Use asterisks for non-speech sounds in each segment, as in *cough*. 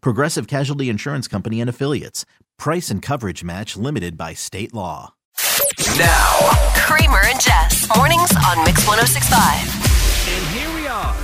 Progressive Casualty Insurance Company and Affiliates. Price and coverage match limited by state law. Now, Kramer and Jess. Mornings on Mix 1065. And here we are.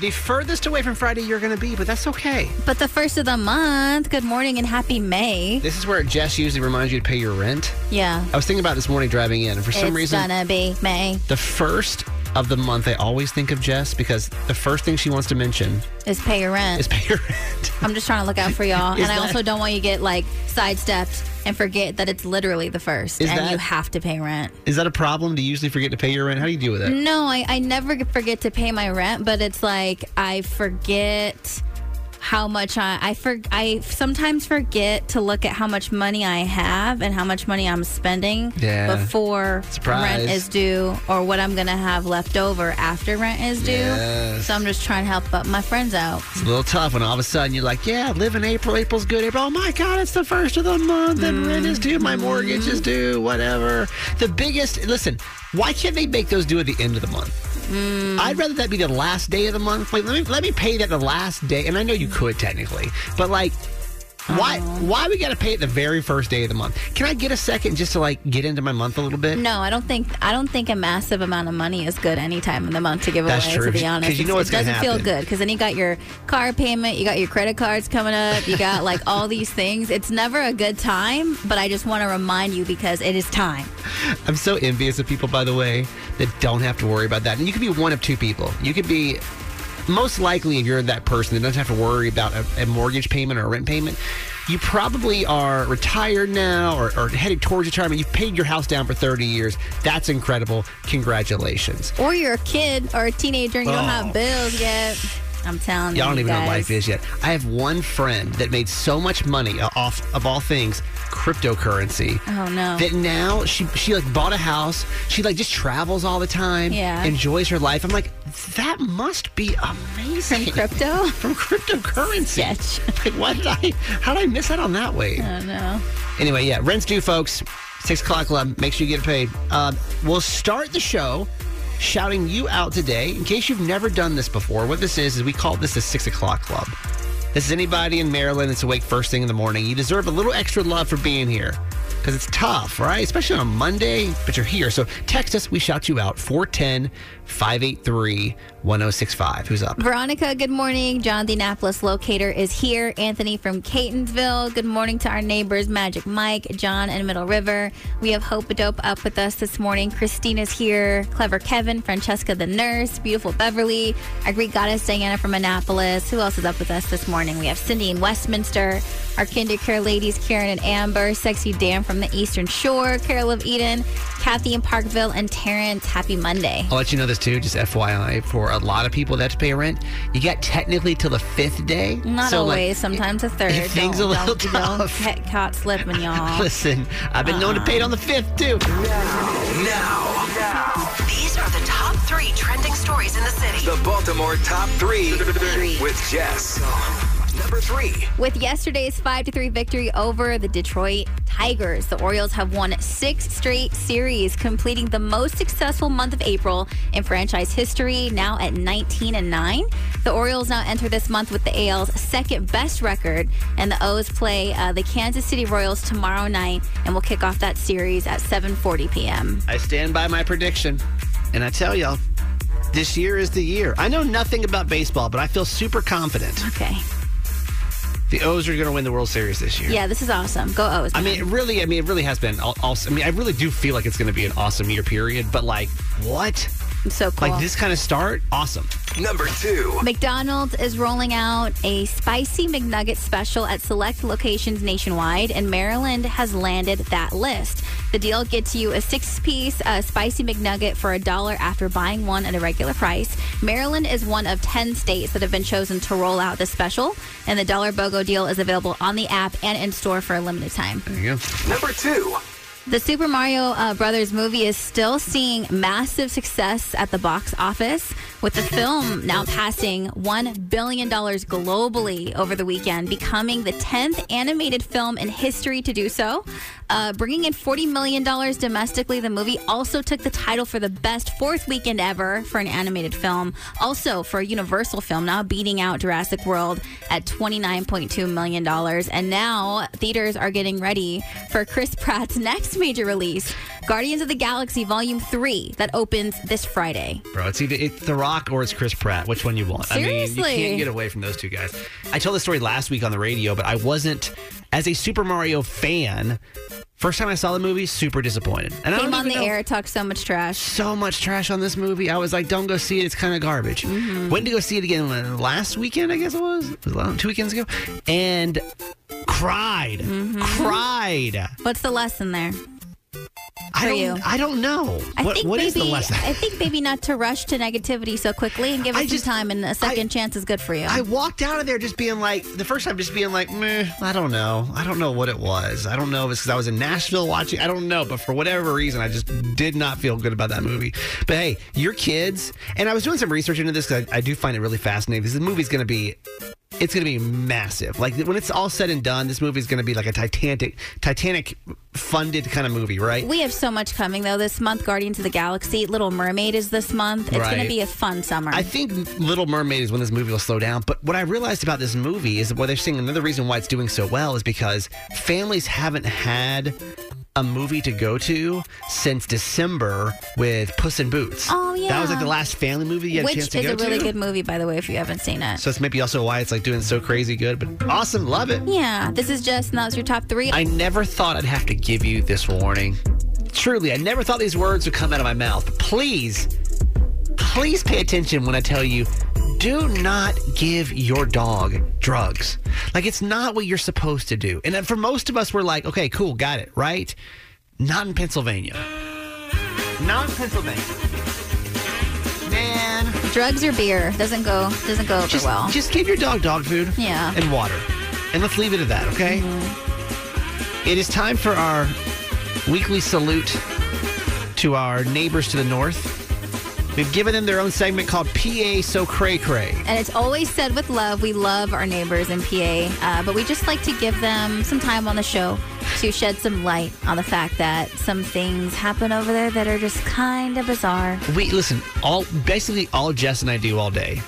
The furthest away from Friday you're going to be, but that's okay. But the first of the month, good morning and happy May. This is where Jess usually reminds you to pay your rent. Yeah. I was thinking about this morning driving in, and for some it's reason, It's gonna be May. the first of the month, I always think of Jess because the first thing she wants to mention Is pay your rent. is pay your rent. *laughs* I'm just trying to look out for y'all. And I also don't want you to get like sidestepped and forget that it's literally the first and that- you have to pay rent. Is that a problem? Do you usually forget to pay your rent? How do you deal with that? No, I, I never forget to pay my rent, but it's like I forget how much I I for, I sometimes forget to look at how much money I have and how much money I'm spending Yeah. before Surprise. rent is due or what I'm gonna have left over after rent is due. Yes. So I'm just trying to help my friends out. It's a little tough when all of a sudden you're like, yeah, live in April. April's good. April, oh my God, it's the first of the month and rent is mm. due. My mortgage is due, whatever. The biggest, listen, why can't they make those due at the end of the month? Hmm. I'd rather that be the last day of the month. Like, let me let me pay that the last day. And I know you could technically, but like, why why we got to pay it the very first day of the month? Can I get a second just to like get into my month a little bit? No, I don't think I don't think a massive amount of money is good any time in the month to give That's away. true, To be honest, because you know what's it doesn't feel good because then you got your car payment, you got your credit cards coming up, you got like all these things. It's never a good time, but I just want to remind you because it is time. I'm so envious of people, by the way, that don't have to worry about that. And you could be one of two people. You could be most likely if you're that person that doesn't have to worry about a, a mortgage payment or a rent payment. You probably are retired now or, or headed towards retirement. You've paid your house down for 30 years. That's incredible. Congratulations. Or you're a kid or a teenager and you don't Oh. have bills yet. I'm telling you, Y'all don't even know what life is yet. I have one friend that made so much money off of all things cryptocurrency. Oh no. that now she she like bought a house. She like just travels all the time. Yeah. enjoys her life. I'm like, that must be amazing. From crypto? *laughs* From cryptocurrency. Sketch. Like, what did I? How did I miss out on that way? I don't know. Anyway, yeah, rent's due, folks. Six o'clock club. Make sure you get paid. Uh, we'll start the show shouting you out today. In case you've never done this before, what this is is we call this the six o'clock club. This is anybody in Maryland that's awake first thing in the morning. You deserve a little extra love for being here because it's tough, right? Especially on a Monday, but you're here. So text us. We shout you out 410 583 1065. Who's up? Veronica, good morning. John the Annapolis locator is here. Anthony from Catonsville. Good morning to our neighbors, Magic Mike, John, and Middle River. We have Hope Dope up with us this morning. Christina's here. Clever Kevin, Francesca the nurse, beautiful Beverly, our Greek goddess Diana from Annapolis. Who else is up with us this morning? We have Cindy in Westminster, our Kinder Care ladies, Karen and Amber, Sexy Dan from the Eastern Shore, Carol of Eden, Kathy in Parkville, and Terrence. Happy Monday. I'll let you know this too, just FYI. For a lot of people that have to pay rent, you get technically till the fifth day. Not So, like, always. sometimes a third. things don't, a little don't, don't tough. get caught slipping, *laughs* y'all. Listen, I've been known to pay it on the fifth too. Now, now, These are the top three trending stories in the city. the Baltimore top three with Jess. Number three. With yesterday's 5 to 3 victory over the Detroit Tigers, the Orioles have won six straight series, completing the most successful month of April in franchise history, now at 19 and 9. The Orioles now enter this month with the AL's second best record, and the O's play uh, the Kansas City Royals tomorrow night, and we'll kick off that series at 7:40 p.m. I stand by my prediction, and I tell y'all, this year is the year. I know nothing about baseball, but I feel super confident. Okay. The O's are going to win the World Series this year. Yeah, this is awesome. Go O's. I man. mean, it really, I mean, it really has been. Also, I mean, I really do feel like it's going to be an awesome year period. But like, what? It's so cool. Like this kind of start, awesome. Number two. McDonald's is rolling out a spicy McNugget special at select locations nationwide, and Maryland has landed that list. The deal gets you a six piece uh, spicy McNugget for a dollar after buying one at a regular price. Maryland is one of 10 states that have been chosen to roll out the special, and the Dollar BOGO deal is available on the app and in store for a limited time. There you go. Number two. The Super Mario uh, Brothers movie is still seeing massive success at the box office, with the film now passing $1 billion globally over the weekend, becoming the 10th animated film in history to do so. Uh, bringing in $40 million domestically, the movie also took the title for the best fourth weekend ever for an animated film. Also, for a Universal film, now beating out Jurassic World at $29.2 million. And now theaters are getting ready for Chris Pratt's next major release, Guardians of the Galaxy Volume 3, that opens this Friday. Bro, it's either it's The Rock or it's Chris Pratt. Which one you want? I mean, you can't get away from those two guys. I told this story last week on the radio, but I wasn't, as a Super Mario fan, first time I saw the movie, super disappointed. And I Came don't on the know- air, talked so much trash. so much trash on this movie. I was like, don't go see it. It's kind of garbage. Mm-hmm. Went to go see it again uh, last weekend, I guess it was. It was two weekends ago. And cried. Mm-hmm. Cried. What's the lesson there? I don't, you. I don't know. I what, think what maybe is the lesson? I think maybe not to rush to negativity so quickly and give it some time and a second I- chance is good for you. I walked out of there just being like, the first time just being like, meh, I don't know. I don't know what it was. I don't know if it's because I was in Nashville watching. I don't know. But for whatever reason, I just did not feel good about that movie. But hey, your kids, and I was doing some research into this because I, I do find it really fascinating. This movie's going to be. It's going to be massive. Like when it's all said and done, this movie is going to be like a Titanic, Titanic funded kind of movie, right? we have so much coming though this month. Guardians of the Galaxy, Little Mermaid is this month. It's going to be a fun summer. I think Little Mermaid is when this movie will slow down. But what I realized about this movie is what they're saying another reason why it's doing so well is because families haven't had a movie to go to since December with Puss in Boots. Oh, yeah, That was like the last family movie you had a Which chance is to go a really to. good movie, by the way, if you haven't seen it. so it's maybe also why it's like doing so crazy good. But awesome, love it. yeah, this is just, and that was your top three. I never thought I'd have to give you this warning. Truly, I never thought these words would come out of my mouth. But please, please pay attention when I tell you do not give your dog drugs. Like, it's not what you're supposed to do. And then for most of us, we're like, okay, cool, got it, right? Not in Pennsylvania. Not in Pennsylvania. Man. Drugs or beer doesn't go doesn't go over Just, well. just give your dog dog food Yeah. and water. And let's leave it at that, okay? Mm-hmm. It is time for our weekly salute to our neighbors to the north. We've given them their own segment called PA So Cray Cray. And it's always said with love. We love our neighbors in PA, uh, but we just like to give them some time on the show to shed some light on the fact that some things happen over there that are just kind of bizarre. We listen, all basically all Jess and I do all day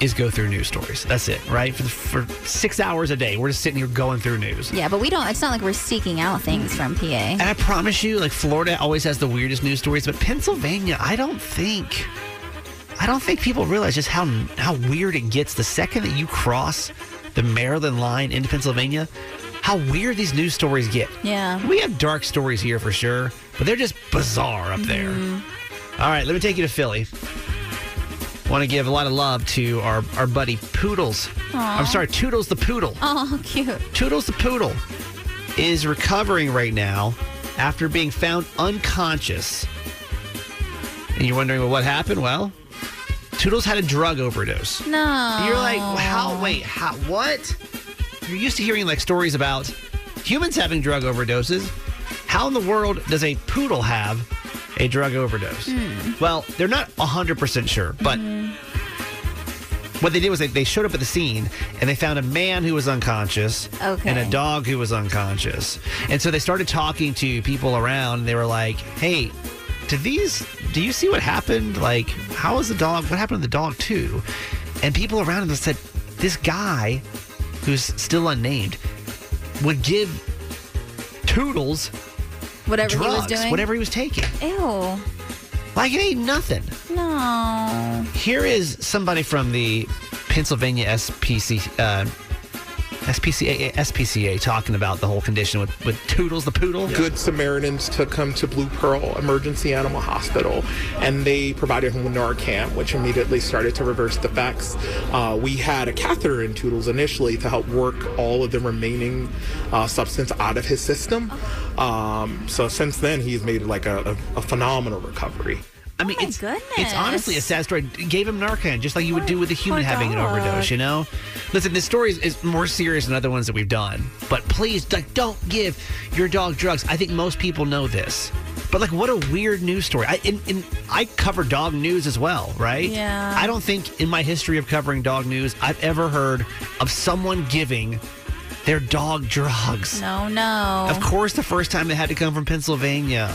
is go through news stories. That's it, right? For, the, for six hours a day, we're just sitting here going through news. Yeah, but we don't. It's not like we're seeking out things from PA. And I promise you, like Florida always has the weirdest news stories, but Pennsylvania, I don't think, I don't think people realize just how how weird it gets the second that you cross the Maryland line into Pennsylvania. How weird these news stories get. Yeah. We have dark stories here for sure, but they're just bizarre up there. Mm-hmm. All right, let me take you to Philly. Want to give a lot of love to our, our buddy Poodles. I'm sorry, Toodles the Poodle. Oh, cute. Toodles the Poodle is recovering right now after being found unconscious. And you're wondering, well, what happened? Well, Toodles had a drug overdose. No. You're like, how? Wait, how? What? You're used to hearing like stories about humans having drug overdoses. How in the world does a poodle have a drug overdose? Hmm. Well, they're not 100% sure, but mm-hmm. what they did was they, they showed up at the scene and they found a man who was unconscious Okay. and a dog who was unconscious. And so they started talking to people around and they were like, hey, do these, do you see what happened? Like, how is the dog, what happened to the dog too? And people around them said, this guy who's still unnamed would give Toodles whatever he was drugs, doing. whatever he was taking. Ew. Like it ain't nothing. No. Here is somebody from the Pennsylvania SPC, uh, SPCA, SPCA talking about the whole condition with, with Toodles the poodle. Good Samaritans took him to Blue Pearl Emergency Animal Hospital, and they provided him with Narcan, which immediately started to reverse the effects. Uh, we had a catheter in Toodles initially to help work all of the remaining uh, substance out of his system. Um, so since then, he's made like a, a, a phenomenal recovery. I mean, Oh my it's goodness. it's honestly a sad story. Gave him Narcan, just like you would do with a human poor having an overdose. You know, listen, this story is, is more serious than other ones that we've done. But please, like, don't give your dog drugs. I think most people know this. But like, what a weird news story. I in, in I cover dog news as well, right? Yeah. I don't think in my history of covering dog news I've ever heard of someone giving their dog drugs. No, no. Of course, the first time it had to come from Pennsylvania.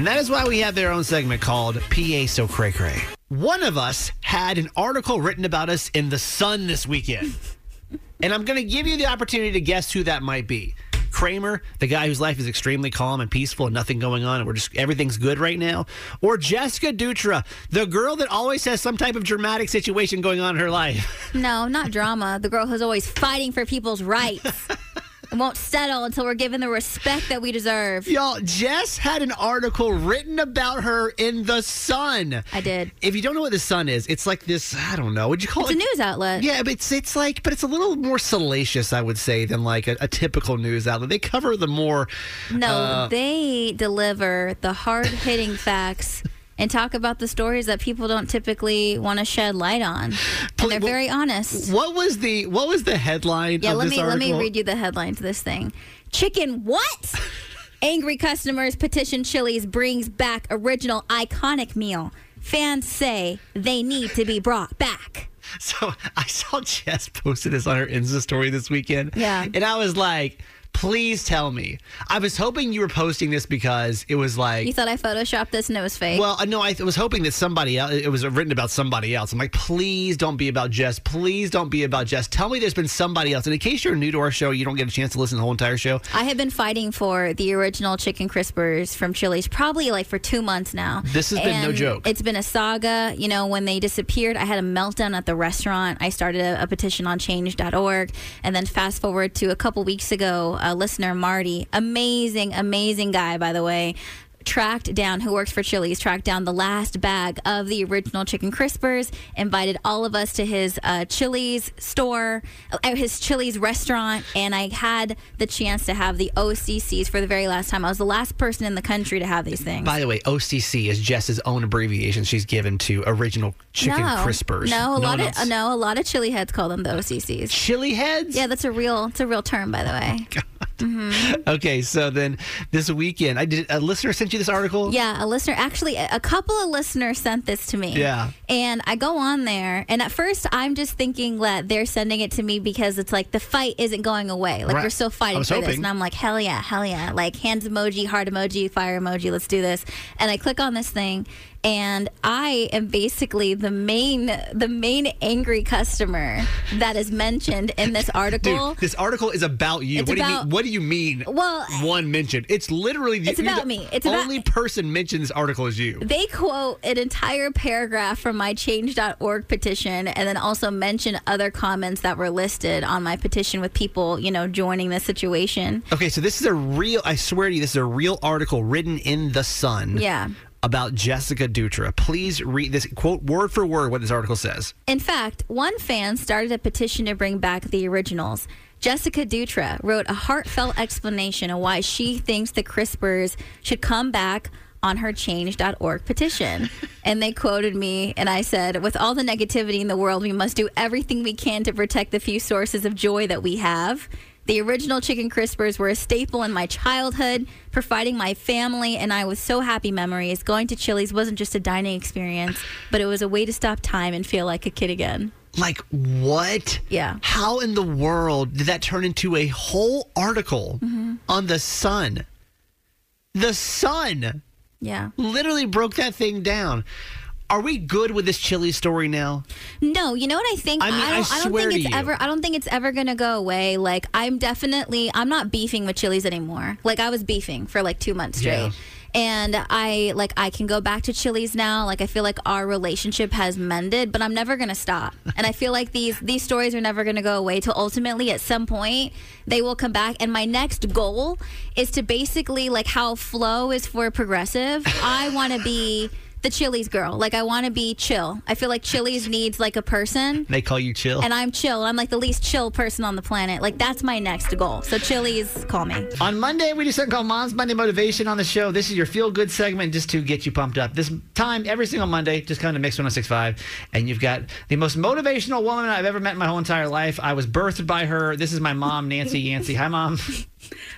And that is why we have their own segment called PA So Cray Cray. One of us had an article written about us in The Sun this weekend. *laughs* and I'm going to give you the opportunity to guess who that might be. Kramer, the guy whose life is extremely calm and peaceful and nothing going on and we're just everything's good right now, or Jessica Dutra, the girl that always has some type of dramatic situation going on in her life. No, not drama. The girl who's always fighting for people's rights *laughs* and won't settle until we're given the respect that we deserve. Y'all, Jess had an article written about her in The Sun. I did. If you don't know what The Sun is, it's like this, I don't know, would you call It's it? a news outlet. Yeah, but it's it's like, but it's a little more salacious, I would say, than like a, a typical news outlet. They cover the more. No, Uh, they deliver the hard hitting *laughs* facts and talk about the stories that people don't typically want to shed light on. And they're very honest. What was the what was the headline? Yeah, let me let me read you the headline to this thing. Chicken what? *laughs* Angry customers petition Chili's brings back original iconic meal. Fans say they need to be brought back. So I saw Jess posted this on her Insta story this weekend. Yeah. and I was like, please tell me. I was hoping you were posting this because it was like. You thought I photoshopped this and it was fake? Well, uh, no, I was hoping that somebody else, it was written about somebody else. I'm like, please don't be about Jess. Please don't be about Jess. Tell me there's been somebody else. And in case you're new to our show, you don't get a chance to listen to the whole entire show. I have been fighting for the original chicken crispers from Chili's probably like for two months now. This has been no joke. It's been a saga. You know, when they disappeared, I had a meltdown at the restaurant. I started a, a petition on change.org. And then fast forward to a couple weeks ago, a listener, Marty, amazing, amazing guy, by the way. Tracked down, who works for Chili's, tracked down the last bag of the original chicken crispers, invited all of us to his uh, Chili's store, uh, his Chili's restaurant, and I had the chance to have the OCCs for the very last time. I was the last person in the country to have these things. By the way, OCC is Jess's own abbreviation she's given to original chicken no, crispers. No, a one lot of else? uh, no, a lot of chili heads call them the OCCs. Chili heads? Yeah, that's a real, it's a real term, by the way. Mm-hmm. Okay, so then this weekend, I did a listener sent you this article? Yeah, a listener, actually, a couple of listeners sent this to me. Yeah. And I go on there, and at first I'm just thinking that they're sending it to me because it's like the fight isn't going away. Like Right. we're still fighting for this. And I'm like, hell yeah, hell yeah. Like hands emoji, heart emoji, fire emoji, let's do this. And I click on this thing, and I am basically the main the main angry customer that is mentioned in this *laughs* article. Dude, this article is about you. It's what do you mean? What do you mean? Well, one mentioned. It's literally the, It's about the me. It's about- only person mentioned this article is you. They quote an entire paragraph from my change.org petition and then also mention other comments that were listed on my petition with people, you know, joining the situation. Okay, so this is a real. I swear to you, this is a real article written in the Sun. Yeah. About Jessica Dutra. Please read this quote word for word what this article says. In fact, one fan started a petition to bring back the originals. Jessica Dutra wrote a heartfelt explanation of why she thinks the crispers should come back on her change.org petition. *laughs* and they quoted me, and I said, With all the negativity in the world, we must do everything we can to protect the few sources of joy that we have. The original chicken crispers were a staple in my childhood, providing my family and I with so happy memories. Going to Chili's wasn't just a dining experience, but it was a way to stop time and feel like a kid again. Like what? Yeah. How in the world did that turn into a whole article Mm-hmm. on the Sun? The Sun Yeah. literally broke that thing down. Are we good with this chili story now? No, you know what I think? I mean, I don't, I don't think it's ever I don't think it's ever gonna go away. Like I'm definitely I'm not beefing with Chili's anymore. Like I was beefing for like two months straight. Yeah. And I like I can go back to Chili's now. Like I feel like our relationship has mended, but I'm never gonna stop. *laughs* And I feel like these these stories are never gonna go away. Till ultimately, at some point, they will come back. And my next goal is to basically like how Flow is for progressive. I want to be the Chili's girl. Like I want to be chill. I feel like Chili's needs like a person. They call you chill. And I'm chill. I'm like the least chill person on the planet. Like that's my next goal. So Chili's, call me. On Monday, we do something called Mom's Monday Motivation on the show. This is your feel good segment just to get you pumped up. This time, every single Monday, just come to Mix 1065, and you've got the most motivational woman I've ever met in my whole entire life. I was birthed by her. This is my mom, Nancy Yancey. Hi, Mom. *laughs*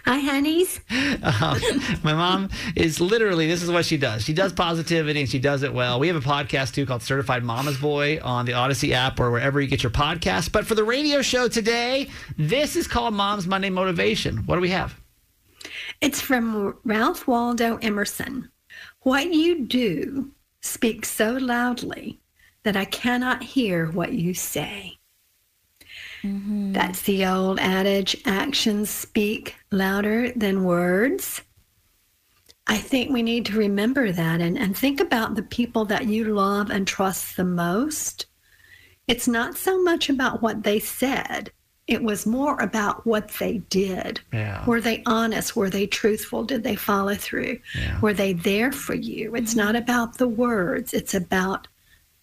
Hi, honeys. Um, my mom is literally, this is what she does. She does positivity and she does it well. We have a podcast too called Certified Mama's Boy on the Odyssey app or wherever you get your podcast. But for the radio show today, this is called Mom's Monday Motivation. What do we have? It's from Ralph Waldo Emerson. What you do speaks so loudly that I cannot hear what you say. Mm-hmm. That's the old adage actions speak louder than words. I think we need to remember that and, and think about the people that you love and trust the most. It's not so much about what they said, it was more about what they did. Yeah. Were they honest? Were they truthful? Did they follow through? Yeah. Were they there for you? It's mm-hmm. not about the words, it's about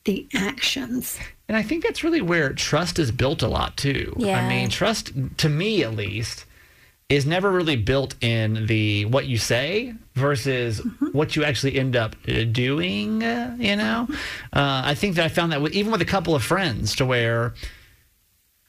the actions. And I think that's really where trust is built a lot too. Yeah. I mean, trust to me at least is never really built in the what you say versus what you actually end up uh, doing. uh, You know, uh, I think that I found that with, even with a couple of friends to where.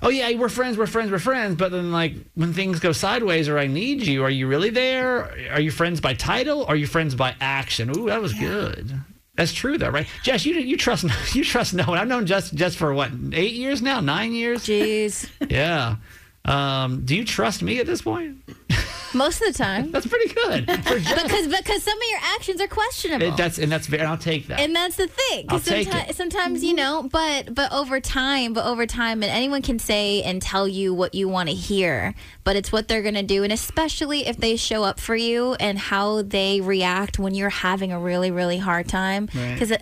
Oh yeah, we're friends, we're friends, we're friends. But then, like, when things go sideways or I need you, are you really there? Are you friends by title? Or are you friends by action? Ooh, that was good. That's true, though, right? Jess, you you trust *laughs* you trust no one. I've known Jess just for what eight years now, nine years. Jeez. *laughs* Yeah. Um, do you trust me at this point? *laughs* Most of the time. That's pretty good. Because because some of your actions are questionable. it- that's and that's very. I'll take that. and that's the thing. I'll take sometimes, it. sometimes you know, but but over time, but over time, and anyone can say and tell you what you want to hear, but it's what they're gonna do, and especially if they show up for you and how they react when you're having a really really hard time. Right. Because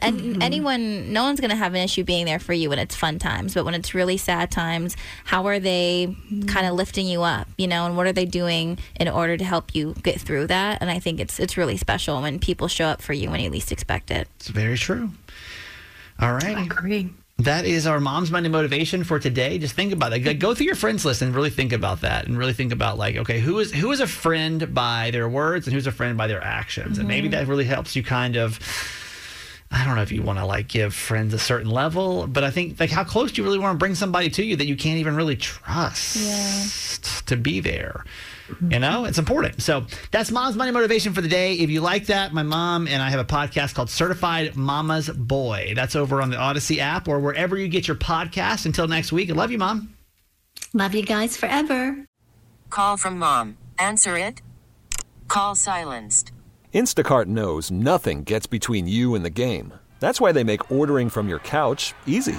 anyone, no one's gonna have an issue being there for you when it's fun times, but when it's really sad times, how are they kind of lifting you up? You know, and what are they doing in order to help you get through that? And I think it's it's really special when people show up for you when you least expect it. it's very true. All right. I agree. That is our mom's Monday motivation for today. Just think about it. Go- Go through your friends list and really think about that, and really think about like, okay, who is who is a friend by their words and who's a friend by their actions, and maybe mm-hmm. that really helps you kind of. I don't know if you want to like give friends a certain level, but I think like how close do you really want to bring somebody to you that you can't even really trust to be there. You know, it's important. So that's Mom's Monday Motivation for the day. If you like that, my mom and I have a podcast called Certified Mama's Boy. That's over on the Odyssey app or wherever you get your podcast. Until next week, I love you, Mom. Love you guys forever. Call from mom. Answer it. Call silenced. Instacart knows nothing gets between you and the game. That's why they make ordering from your couch easy.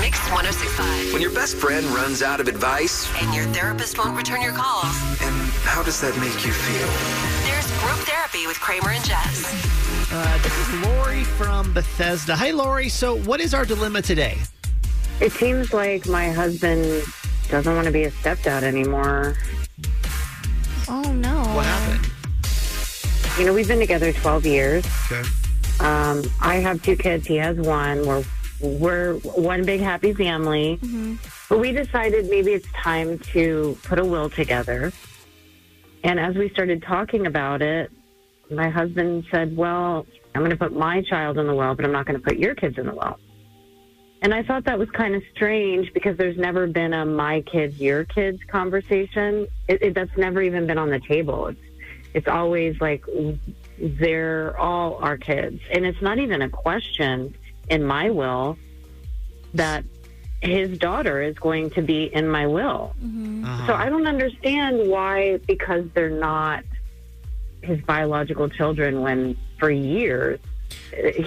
Mix 1065. When your best friend runs out of advice, And your therapist won't return your calls. and how does that make you feel? There's group therapy with Kramer and Jess. Uh, this is Lori from Bethesda. Hi, Lori. So, what is our dilemma today? It seems like my husband doesn't want to be a stepdad anymore. Oh no. What happened? You know, we've been together 12 years. Okay. Um, I have two kids. He has one. We're we're one big happy family. Mm-hmm. But we decided maybe it's time to put a will together. And as we started talking about it, my husband said, "Well, I'm going to put my child in the will, but I'm not going to put your kids in the will." And I thought that was kind of strange because there's never been a my kids, your kids conversation. It, it, that's never even been on the table. It's, it's always like they're all our kids. And it's not even a question in my will that his daughter is going to be in my will. Mm-hmm. Uh-huh. So I don't understand why, because they're not his biological children, when for years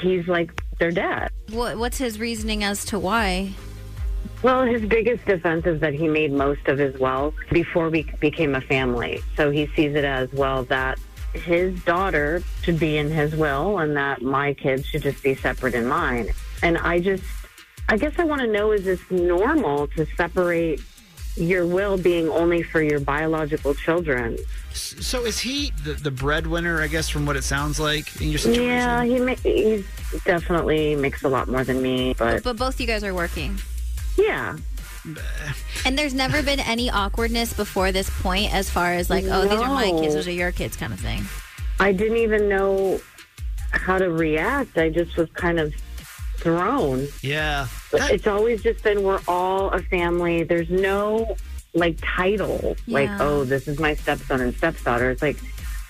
he's like their dad. What, what's his reasoning as to why? Well, his biggest defense is that he made most of his wealth before we became a family. So he sees it as well that his daughter should be in his will and that my kids should just be separate in mine. And I just, I guess I want to know is this normal to separate your will being only for your biological children? So, is he the, the breadwinner, I guess, from what it sounds like in your situation? Yeah, he ma- he's definitely makes a lot more than me, but But both you guys are working. yeah. And there's never been any awkwardness before this point as far as like, oh, these are my kids, those are your kids kind of thing. I didn't even know how to react. I just was kind of thrown. Yeah. But it's always just been we're all a family. There's no like title like oh this is my stepson and stepdaughter. It's like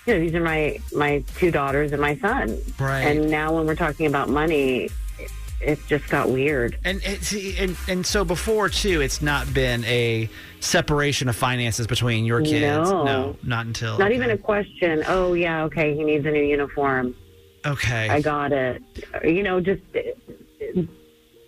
you know these are my my two daughters and my son. Right. And now when we're talking about money, it, it just got weird. And, and see, and and so before too, it's not been a separation of finances between your kids. No. not until Not even a question. Oh yeah, okay, he needs a new uniform. okay. I got it. You know, just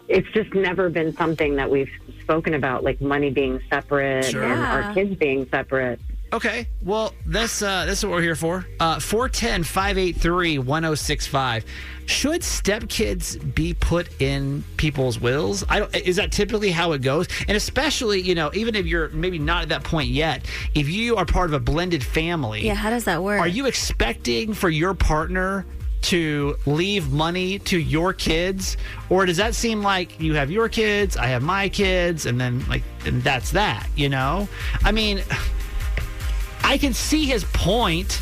it's just never been something that we've spoken about, like money being separate Sure. and our kids being separate. Okay. Well, this uh, this is what we're here for. Uh, 410-583-1065. Should stepkids be put in people's wills? I don't, is that typically how it goes? And especially, you know, even if you're maybe not at that point yet, if you are part of a blended family, Yeah, how does that work? are you expecting for your partner to leave money to your kids or does that seem like you have your kids i have my kids and then like and that's that you know i mean i can see his point.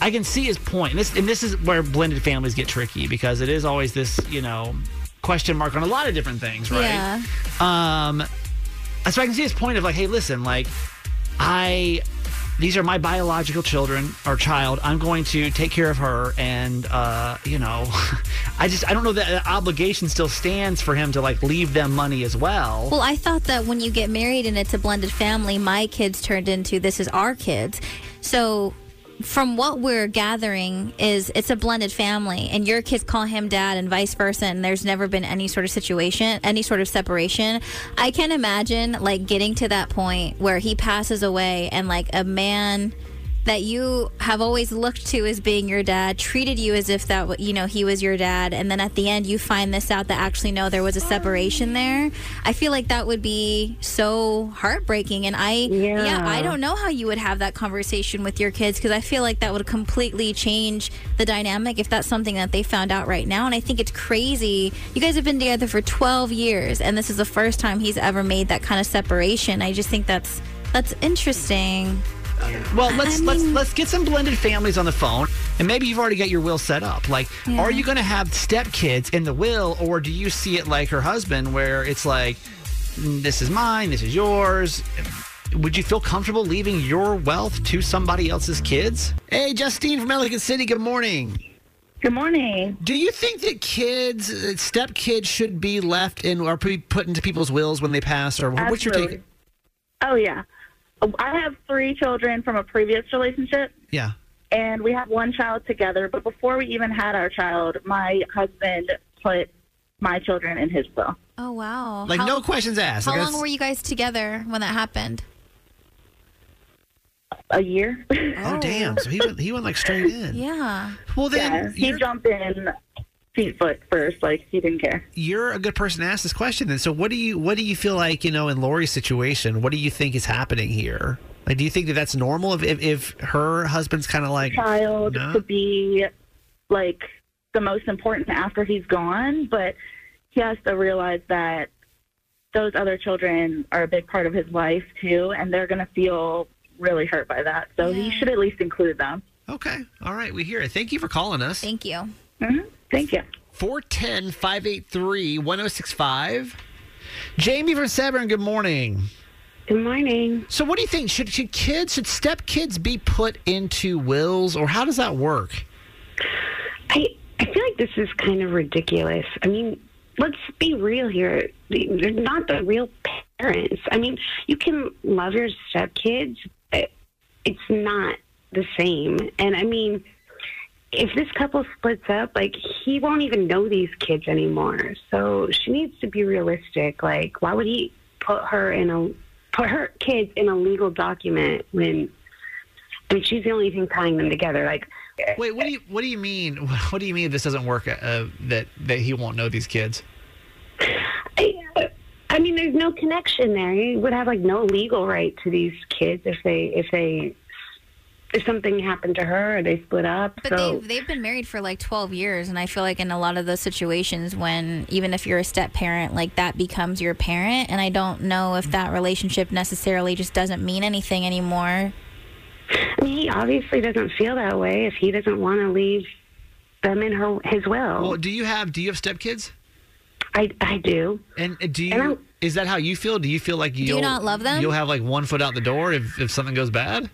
I can see his point. And this and this is where blended families get tricky because it is always this you know question mark on a lot of different things right? Yeah. um so i can see his point of like hey listen like i these are my biological children or child i'm going to take care of her and uh you know *laughs* i just i don't know that obligation still stands for him to like leave them money as well Well, I thought that when you get married and it's a blended family, my kids turned into this is our kids. So from what we're gathering is it's a blended family and your kids call him dad and vice versa and there's never been any sort of situation any sort of separation. I can imagine like getting to that point where he passes away and like a man that you have always looked to as being your dad treated you as if that you know he was your dad and then at the end you find this out that actually no there was a separation there i feel like that would be so heartbreaking and i Yeah. i don't know how you would have that conversation with your kids because i feel like that would completely change the dynamic if that's something that they found out right now and i think it's crazy. You guys have been together for 12 years and this is the first time he's ever made that kind of separation. I just think that's that's interesting well let's I let's let's get some blended families on the phone and maybe you've already got your will set up. Like Yeah. are you going to have stepkids in the will or do you see it like her husband where it's like "Mm, this is mine this is yours. Would you feel comfortable leaving your wealth to somebody else's kids? Hey justine from ellicott city good morning. Good morning. do you think that kids uh, stepkids should be left in or be put into people's wills when they pass or what's your take? Oh yeah, I have three children from a previous relationship, yeah and we have one child together. But before we even had our child, my husband put my children in his will. Oh wow! Like How- no questions asked. How Like, long were you guys together when that happened? A year. Oh damn! So he went he went like straight in. *laughs* Yeah. Well then yeah, he jumped in feet foot first, like he didn't care. you're a good person to ask this question. Then, so what do you what do you feel like you know in Lori's situation? What do you think is happening here? Like, do you think that that's normal if if, if her husband's kind of like child no? to be like the most important after he's gone, but he has to realize that those other children are a big part of his life too, and they're going to feel really hurt by that. So he should at least include them. Okay. All right. We hear it. Thank you for calling us. Thank you. Mm-hmm. Thank you. 410 583 1065. Jamie from Severn, good morning. Good morning. So, what do you think? Should, should kids, should step kids be put into wills, or how does that work? I I feel like this is kind of ridiculous. I mean, let's be real here. They're not the real parents. I mean, you can love your stepkids, but it's not the same. And I mean, if this couple splits up, like he won't even know these kids anymore. So she needs to be realistic. Like, why would he put her in a put her kids in a legal document when I mean she's the only thing tying them together? Like, Wait, what do you what do you mean? *laughs* What do you mean this doesn't work? Uh, that that he won't know these kids? I, I mean, there's no connection there. He would have like no legal right to these kids if they if they something happened to her or they split up. But so they've, they've been married for like 12 years. And I feel like in a lot of those situations, when even if you're a step parent, like that becomes your parent. And I don't know if that relationship necessarily just doesn't mean anything anymore. I mean, he obviously doesn't feel that way if he doesn't want to leave them in her his will. Well, do you have do you have stepkids? I I do. And uh, do And you is that how you feel? Do you feel like you you'll not love them? You'll have like one foot out the door if if something goes bad.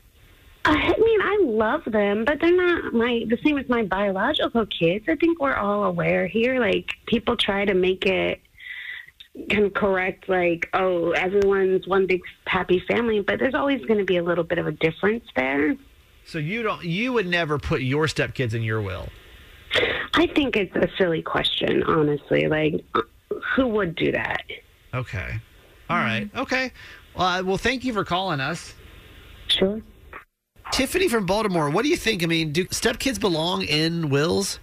I mean, I love them, but they're not my the same as my biological kids. I think we're all aware here. Like people try to make it kind of correct, like oh, everyone's one big happy family, but there's always going to be a little bit of a difference there. So you don't you would never put your stepkids in your will. I think it's a silly question, honestly. Like, who would do that? Okay. All right. Okay. Well, uh, well, thank you for calling us. Sure. Tiffany from Baltimore. What do you think? I mean, do stepkids belong in wills?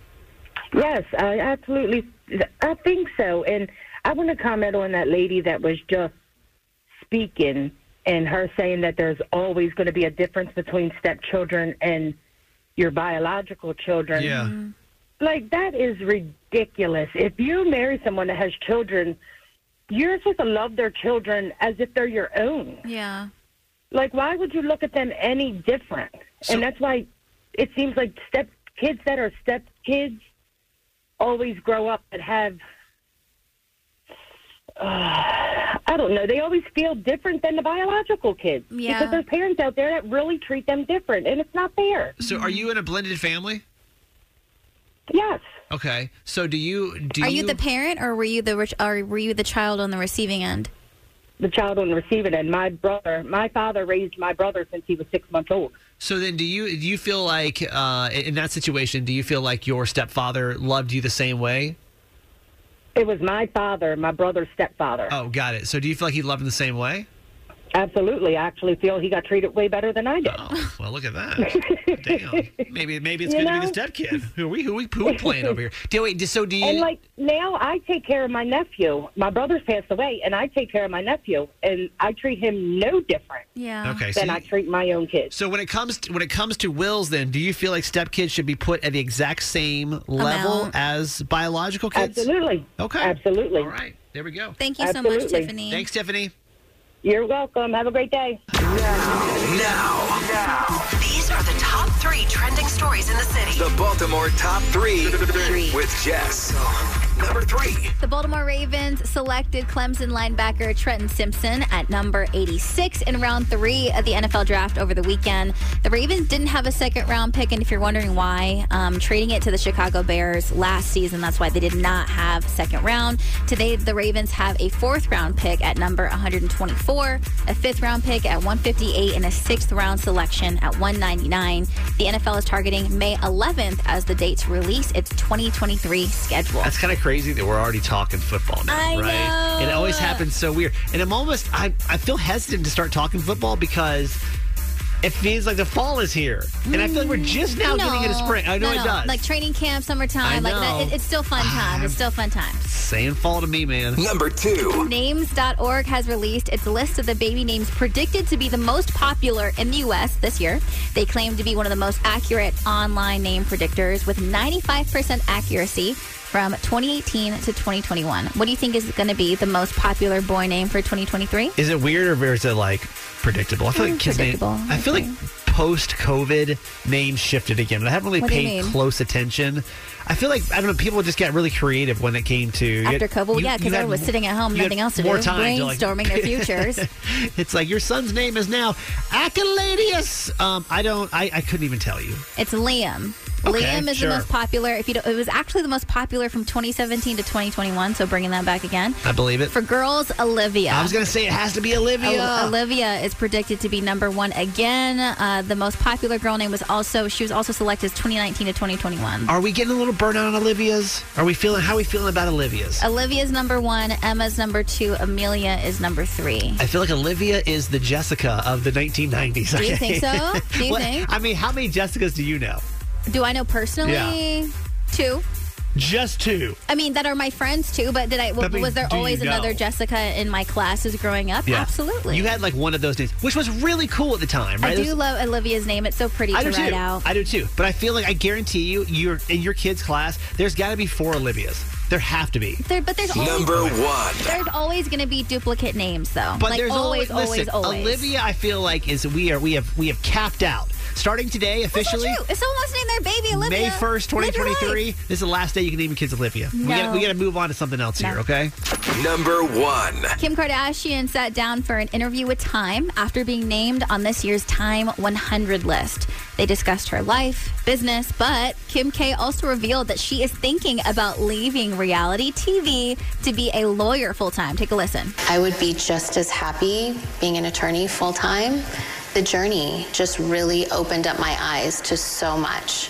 Yes, I absolutely. I think so. And I want to comment on that lady that was just speaking and her saying that there's always going to be a difference between stepchildren and your biological children. Yeah. Mm-hmm. Like, that is ridiculous. If you marry someone that has children, you're supposed to love their children as if they're your own. Yeah. Like, why would you look at them any different? and that's why it seems like step kids that are step kids always grow up and have. Uh, I don't know. They always feel different than the biological kids Yeah. because there's parents out there that really treat them different, and it's not fair. So, are you in a blended family? Yes. Okay. So, do you do Are you the parent or were you the rich, or were you the child on the receiving end? The child on the receiving end. My brother, my father raised my brother since he was six months old. So then, do you do you feel like uh, in that situation, do you feel like your stepfather loved you the same way? It was my father, my brother's stepfather. Oh, got it. So, do you feel like he loved him the same way? Absolutely. I actually feel he got treated way better than I did. Oh, well, look at that. *laughs* Damn. Maybe maybe it's You good to be know? the stepkid. Who are we? Who are we, who are we playing over here? *laughs* Do, wait, so do you? And like now, I take care of my nephew. My brother's passed away, and I take care of my nephew, and I treat him no different Yeah. Okay, than so I treat my own kids. So when it comes to, when it comes to wills, then do you feel like stepkids should be put at the exact same level Amount. as biological kids? Absolutely. Okay. Absolutely. All right. There we go. Thank you so much, Tiffany. Thanks, Tiffany. You're welcome. Have a great day. Now, now, now. These are the top three trending stories in the city. the Baltimore top three with Jess. Number three. The Baltimore Ravens selected Clemson linebacker Trenton Simpson at number 86 in round three of the NFL draft over the weekend. The Ravens didn't have a second round pick, and if you're wondering why, um, trading it to the Chicago Bears last season, that's why they did not have second round. Today, the Ravens have a fourth round pick at number 124, a fifth round pick at 158, and a sixth round selection at 199. The NFL is targeting May 11th as the date to release its 2023 schedule. That's kind of crazy that we're already talking football now, I right? know. It always happens so weird. And I'm almost, I, I feel hesitant to start talking football because it feels like the fall is here. And I feel like we're mm, just now getting into spring. I know no, it does. Like training camp, summertime, like know. that. It, it's still fun time. It's still fun time. Saying fall to me, man. Number two. Names.org has released its list of the baby names predicted to be the most popular in the U.S. this year. They claim to be one of the most accurate online name predictors with 95% accuracy from 2018 to 2021. What do you think is going to be the most popular boy name for 2023? Is it weird or is it like predictable? I feel like kids' name, I feel like post COVID names shifted again, but I haven't really What paid close attention. I feel like I don't know. People just got really creative when it came to After COVID, you- yeah, because everyone was sitting at home, nothing else to more do, time to, like- brainstorming their *laughs* futures. it's like your son's name is now Acaladius. Um, I don't. I, I couldn't even tell you. It's Liam. Okay, Liam is sure. the most popular. If you don't, it was actually the most popular from 2017 to 2021. So bringing that back again. I believe it. For girls, Olivia. I was gonna say it has to be Olivia. O- Olivia is predicted to be number one again. Uh, the most popular girl name was also she was also selected as 2019 to 2021. Are we getting a little burnout on Olivia's? Are we feeling? How are we feeling about Olivia's? Olivia's number one. Emma's number two. Amelia is number three. I feel like Olivia is the Jessica of the 1990s. Do you okay? think so? Do you *laughs* What- think? I mean, how many Jessicas do you know? Do I know personally? Yeah. Two. Just two. I mean, that are my friends too. But did I? But I mean, was there do you always know? another Jessica in my classes growing up? Absolutely. You had like one of those names, which was really cool at the time, right? I do was- love Olivia's name. It's so pretty I to do write too. out. I do too. But I feel like I guarantee you, you're in your kid's class. There's got to be four Olivias. There have to be. There, but there's always, Number one. There's always going to be duplicate names, though. But like there's always, always, listen, always. Olivia, I feel like is we are we have we have capped out. Starting today, That's not officially, true. If someone wants to name their baby Olivia, May first, live twenty your twenty three. life. This is the last day you can name your kids Olivia. We No. got we got to move on to something else here, okay? Number one. Kim Kardashian sat down for an interview with Time after being named on this year's Time 100 list. They discussed her life, business, but Kim K also revealed that she is thinking about leaving reality TV to be a lawyer full time. Take a listen. I would be just as happy being an attorney full time. The journey just really opened up my eyes to so much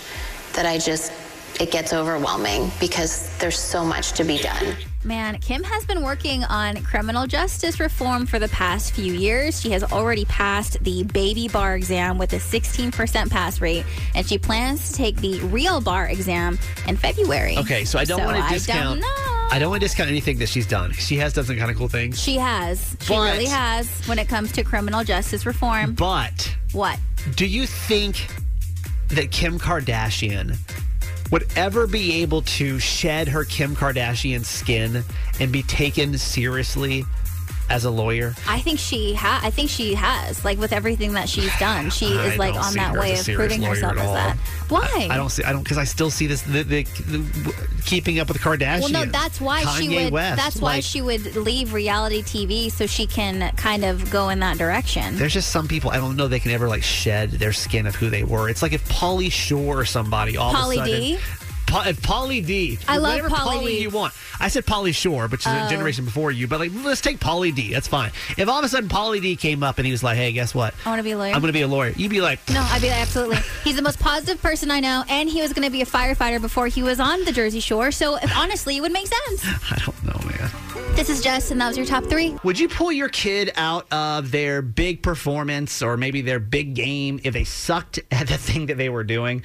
that I just, it gets overwhelming because there's so much to be done. Man, Kim has been working on criminal justice reform for the past few years. She has already passed the baby bar exam with a 16% pass rate, and she plans to take the real bar exam in February. Okay, so I don't want to I discount. don't know. I don't want to discount anything that she's done. She has done some kind of cool things. She has. She But- really has when it comes to criminal justice reform. But What? do you think that Kim Kardashian would ever be able to shed her Kim Kardashian skin and be taken seriously as a lawyer? I think she ha- I think she has. Like with everything that she's done, she *sighs* I is like on that way of proving herself as that. Why? I don't see. I don't because I still see this the, the, the keeping up with the Kardashians. Well, no, that's why she would. West, that's why like, she would leave reality TV so she can kind of go in that direction. There's just some people I don't know they can ever like shed their skin of who they were. It's like if Pauly Shore or somebody all Pauly of a sudden. D? If Pauly D. I love whatever Pauly D. you want. I said Pauly Shore, which is Oh. a generation before you, but like let's take Pauly D. That's fine. If all of a sudden Pauly D came up and he was like, "Hey, guess what? I want to be a lawyer. I'm going to be a lawyer." You'd be like, no, I'd be like, absolutely. *laughs* He's the most positive person I know, and he was going to be a firefighter before he was on the Jersey Shore. So, if, honestly, it would make sense. *laughs* I don't know, man. This is Jess, and that was your top three. Would you pull your kid out of their big performance or maybe their big game if they sucked at the thing that they were doing?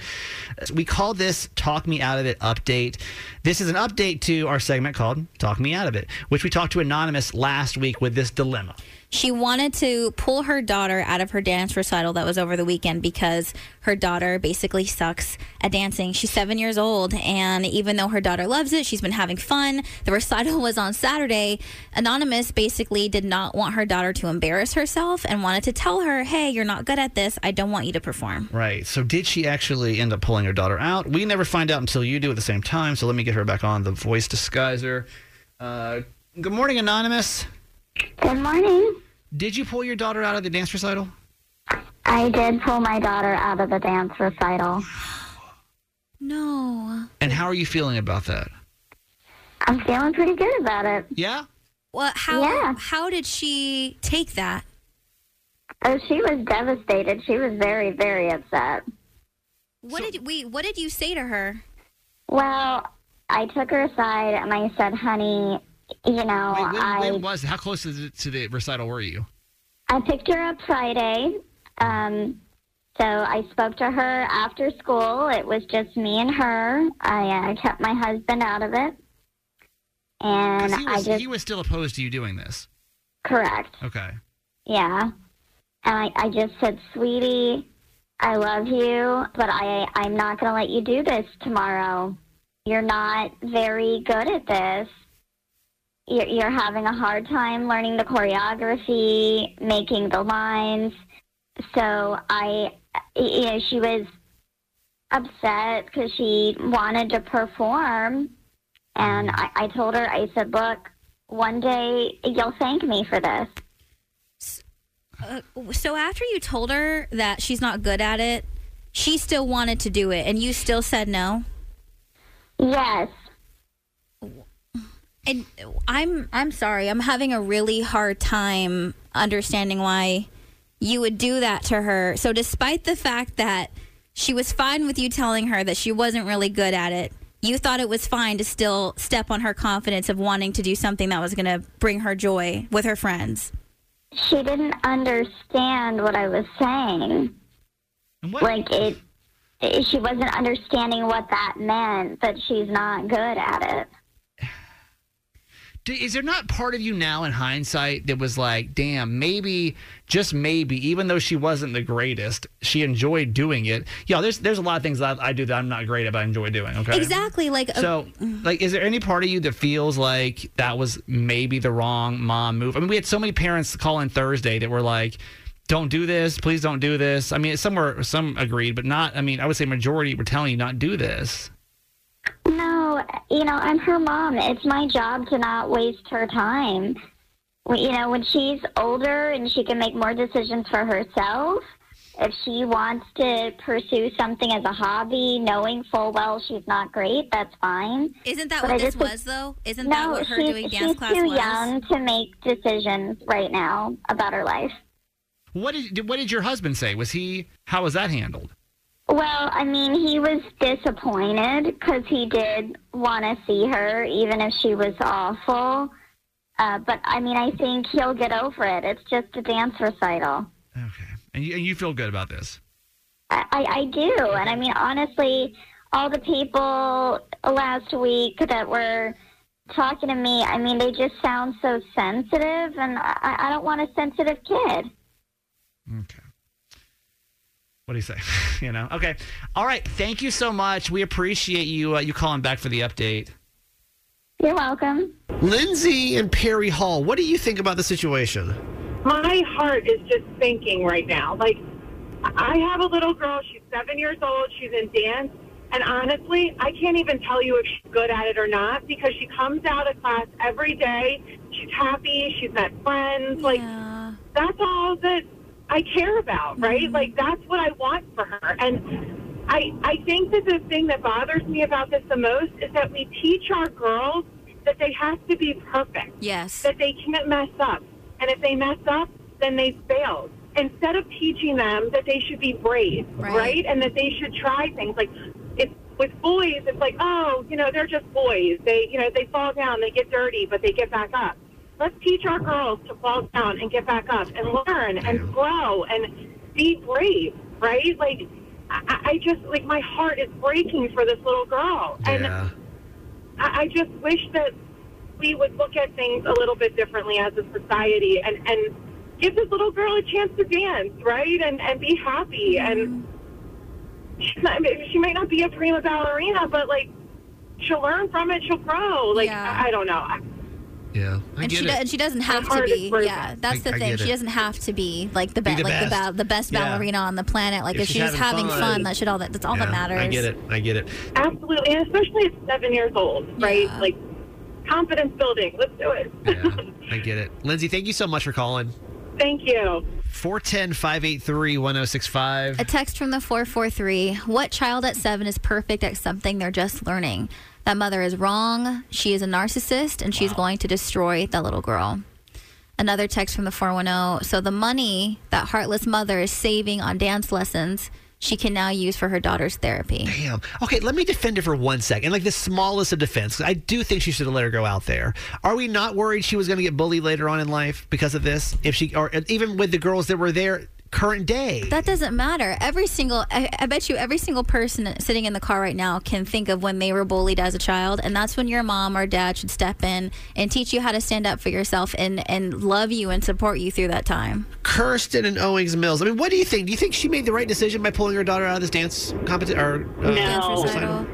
We call this Talk Me Out of It update. This is an update to our segment called Talk Me Out of It, which we talked to Anonymous last week with this dilemma. She wanted to pull her daughter out of her dance recital that was over the weekend because her daughter basically sucks at dancing. She's seven years old, and even though her daughter loves it, she's been having fun. The recital was on Saturday. Anonymous basically did not want her daughter to embarrass herself and wanted to tell her, hey, you're not good at this. I don't want you to perform. Right. So, did she actually end up pulling her daughter out? We never find out until you do at the same time. So, let me get her back on the voice disguiser. Uh, good morning, Anonymous. Good morning. Did you pull your daughter out of the dance recital? I did pull my daughter out of the dance recital. No. And how are you feeling about that? I'm feeling pretty good about it. Yeah? Well, how Yeah. how did she take that? Oh, she was devastated. She was very, very upset. What did we what did you say to her? Well, I took her aside and I said, honey, you know, Wait, when, I when was? How close to the, to the recital were you? I picked her up Friday. Um, so I spoke to her after school. It was just me and her. I uh, kept my husband out of it. And he I was, just, he was still opposed to you doing this. correct. Okay. Yeah. And I, I just said, sweetie, I love you, but I, I'm not going to let you do this tomorrow. You're not very good at this. You're, you're having a hard time learning the choreography, making the lines. So I, you know, she was upset because she wanted to perform. And I, I told her, I said, look, one day you'll thank me for this. Uh, so after you told her that she's not good at it, she still wanted to do it, and you still said no. Yes. And I'm I'm sorry. I'm having a really hard time understanding why you would do that to her. So despite the fact that she was fine with you telling her that she wasn't really good at it, you thought it was fine to still step on her confidence of wanting to do something that was going to bring her joy with her friends. She didn't understand what I was saying. Like it, it, she wasn't understanding what that meant. That she's not good at it. D- Is there not part of you now in hindsight that was like, damn, maybe, just maybe, even though she wasn't the greatest, she enjoyed doing it? Yeah, there's there's a lot of things that I do that I'm not great at, but I enjoy doing. Okay, Exactly. Like uh, So, like, is there any part of you that feels like that was maybe the wrong mom move? I mean, we had so many parents call in Thursday that were like, "Don't do this, please don't do this." I mean, some were some agreed, but not. I mean, I would say majority were telling you not do this. No, you know, I'm her mom. It's my job to not waste her time. You know, when she's older and she can make more decisions for herself, if she wants to pursue something as a hobby, knowing full well she's not great, that's fine. Isn't that But what I this was, though? Isn't that no, what her she's, doing dance she's class too young to make decisions right now about her life. What did what did your husband say? Was he how was that handled? Well, I mean, he was disappointed because he did want to see her, even if she was awful. Uh, but I mean, I think he'll get over it. It's just a dance recital. And you, and you feel good about this? I, I, I do. And I mean, honestly, all the people last week that were talking to me, I mean, they just sound so sensitive, and I, I don't want a sensitive kid. What do you say? *laughs* you know. Okay. All right. Thank you so much. We appreciate you uh, you calling back for the update. You're welcome. Lindsay and Perry Hall, what do you think about the situation? My heart is just sinking right now. Like, I have a little girl. She's seven years old. She's in dance. And honestly, I can't even tell you if she's good at it or not because she comes out of class every day. She's happy. She's met friends. Like, that's all that I care about, right? Mm-hmm. Like, that's what I want for her. And I, I think that the thing that bothers me about this the most is that we teach our girls that they have to be perfect. Yes. That they can't mess up. And if they mess up, then they failed. Instead of teaching them that they should be brave, Right. right? And that they should try things. Like, it's with boys, it's like, oh, you know, they're just boys. They, you know, they fall down, they get dirty, but they get back up. Let's teach our girls to fall down and get back up and learn and grow and be brave, right? Like, I, I just, like, my heart is breaking for this little girl. And Yeah. I, I just wish that we would look at things a little bit differently as a society and, and give this little girl a chance to dance, right? And, and be happy. Mm-hmm. And she's not, she might not be a prima ballerina, but like she'll learn from it. She'll grow. Like, I, I don't know. I, Yeah. I and get she, it. do, and she doesn't have to be. Yeah, that's I- the thing. She doesn't have to be like the, Be be- the like the best. ba- the best Yeah. ballerina on the planet. Like If if, she's she's, having having fun. fun, that should all that that's all that matters. I get it. I get it. absolutely. And especially at seven years old, right? Like, confidence building. Let's do it. *laughs* I get it. Lindsay, thank you so much for calling. Thank you. 410 583 1065. A text from the 443. What child at seven is perfect at something they're just learning? That mother is wrong. She is a narcissist and she's going to destroy that little girl. Another text from the 410. So the money that heartless mother is saving on dance lessons she can now use for her daughter's therapy. Damn. Okay, let me defend her for one second. Like the smallest of defense. I do think she should have let her go out there. Are we not worried she was going to get bullied later on in life because of this? If she, or even with the girls that were there current day. That doesn't matter. Every single, I, I bet you, every single person sitting in the car right now can think of when they were bullied as a child, and that's when your mom or dad should step in and teach you how to stand up for yourself and and love you and support you through that time. Kirsten and Owings Mills. I mean, what do you think? Do you think she made the right decision by pulling her daughter out of this dance competition? Or uh, No. recital?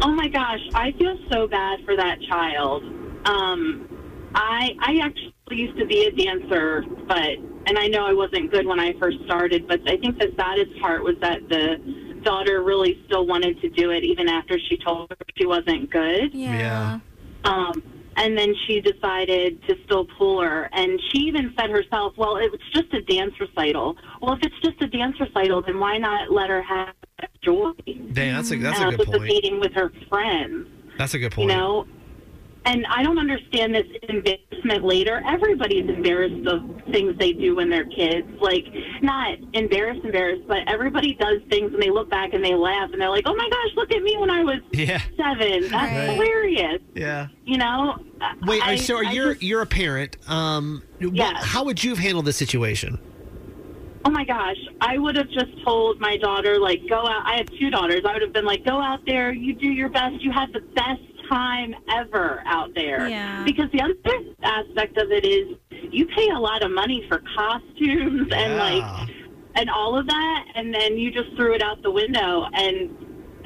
Oh my gosh, I feel so bad for that child. Um, I I actually used to be a dancer, but and I know I wasn't good when I first started, but I think the saddest part was that the daughter really still wanted to do it even after she told her she wasn't good. Yeah. Um, and then she decided to still pull her. And she even said herself, well, it's just a dance recital. Well, if it's just a dance recital, then why not let her have joy? Damn, that's a that's a good point. participating with her friends, That's a good point. you point. know? And I don't understand this embarrassment later. Everybody's embarrassed of things they do when they're kids. Like, not embarrassed, embarrassed, but everybody does things and they look back and they laugh and they're like, oh my gosh, look at me when I was Yeah. seven. That's Right. hilarious. Yeah. You know? Wait, I, so are I you're just- you're a parent? Um, what- Yes. how would you have handled this situation? Oh my gosh, I would have just told my daughter, like, go out. I have two daughters. I would have been like, go out there, you do your best, you have the best time ever out there. Yeah. Because the other aspect of it is you pay a lot of money for costumes and like and all of that and then you just threw it out the window and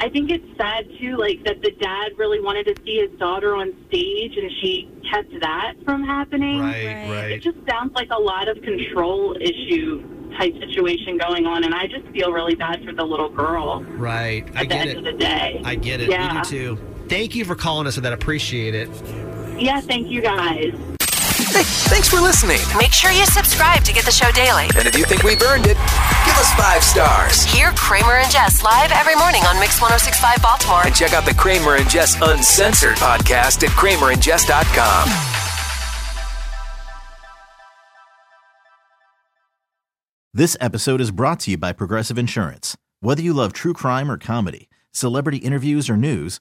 I think it's sad too, like that the dad really wanted to see his daughter on stage and she kept that from happening. Right, right. It just sounds like a lot of control issue type situation going on and I just feel really bad for the little girl. Right. I At the get end it. of the day. I get it. Yeah. We do too. Thank you for calling us with that. Appreciate it. Yeah, thank you guys. Hey, thanks for listening. Make sure you subscribe to get the show daily. And if you think we've earned it, give us five stars. Hear Kramer and Jess live every morning on Mix 1065 Baltimore. And check out the Kramer and Jess Uncensored podcast at kramerandjess.com. This episode is brought to you by Progressive Insurance. Whether you love true crime or comedy, celebrity interviews or news,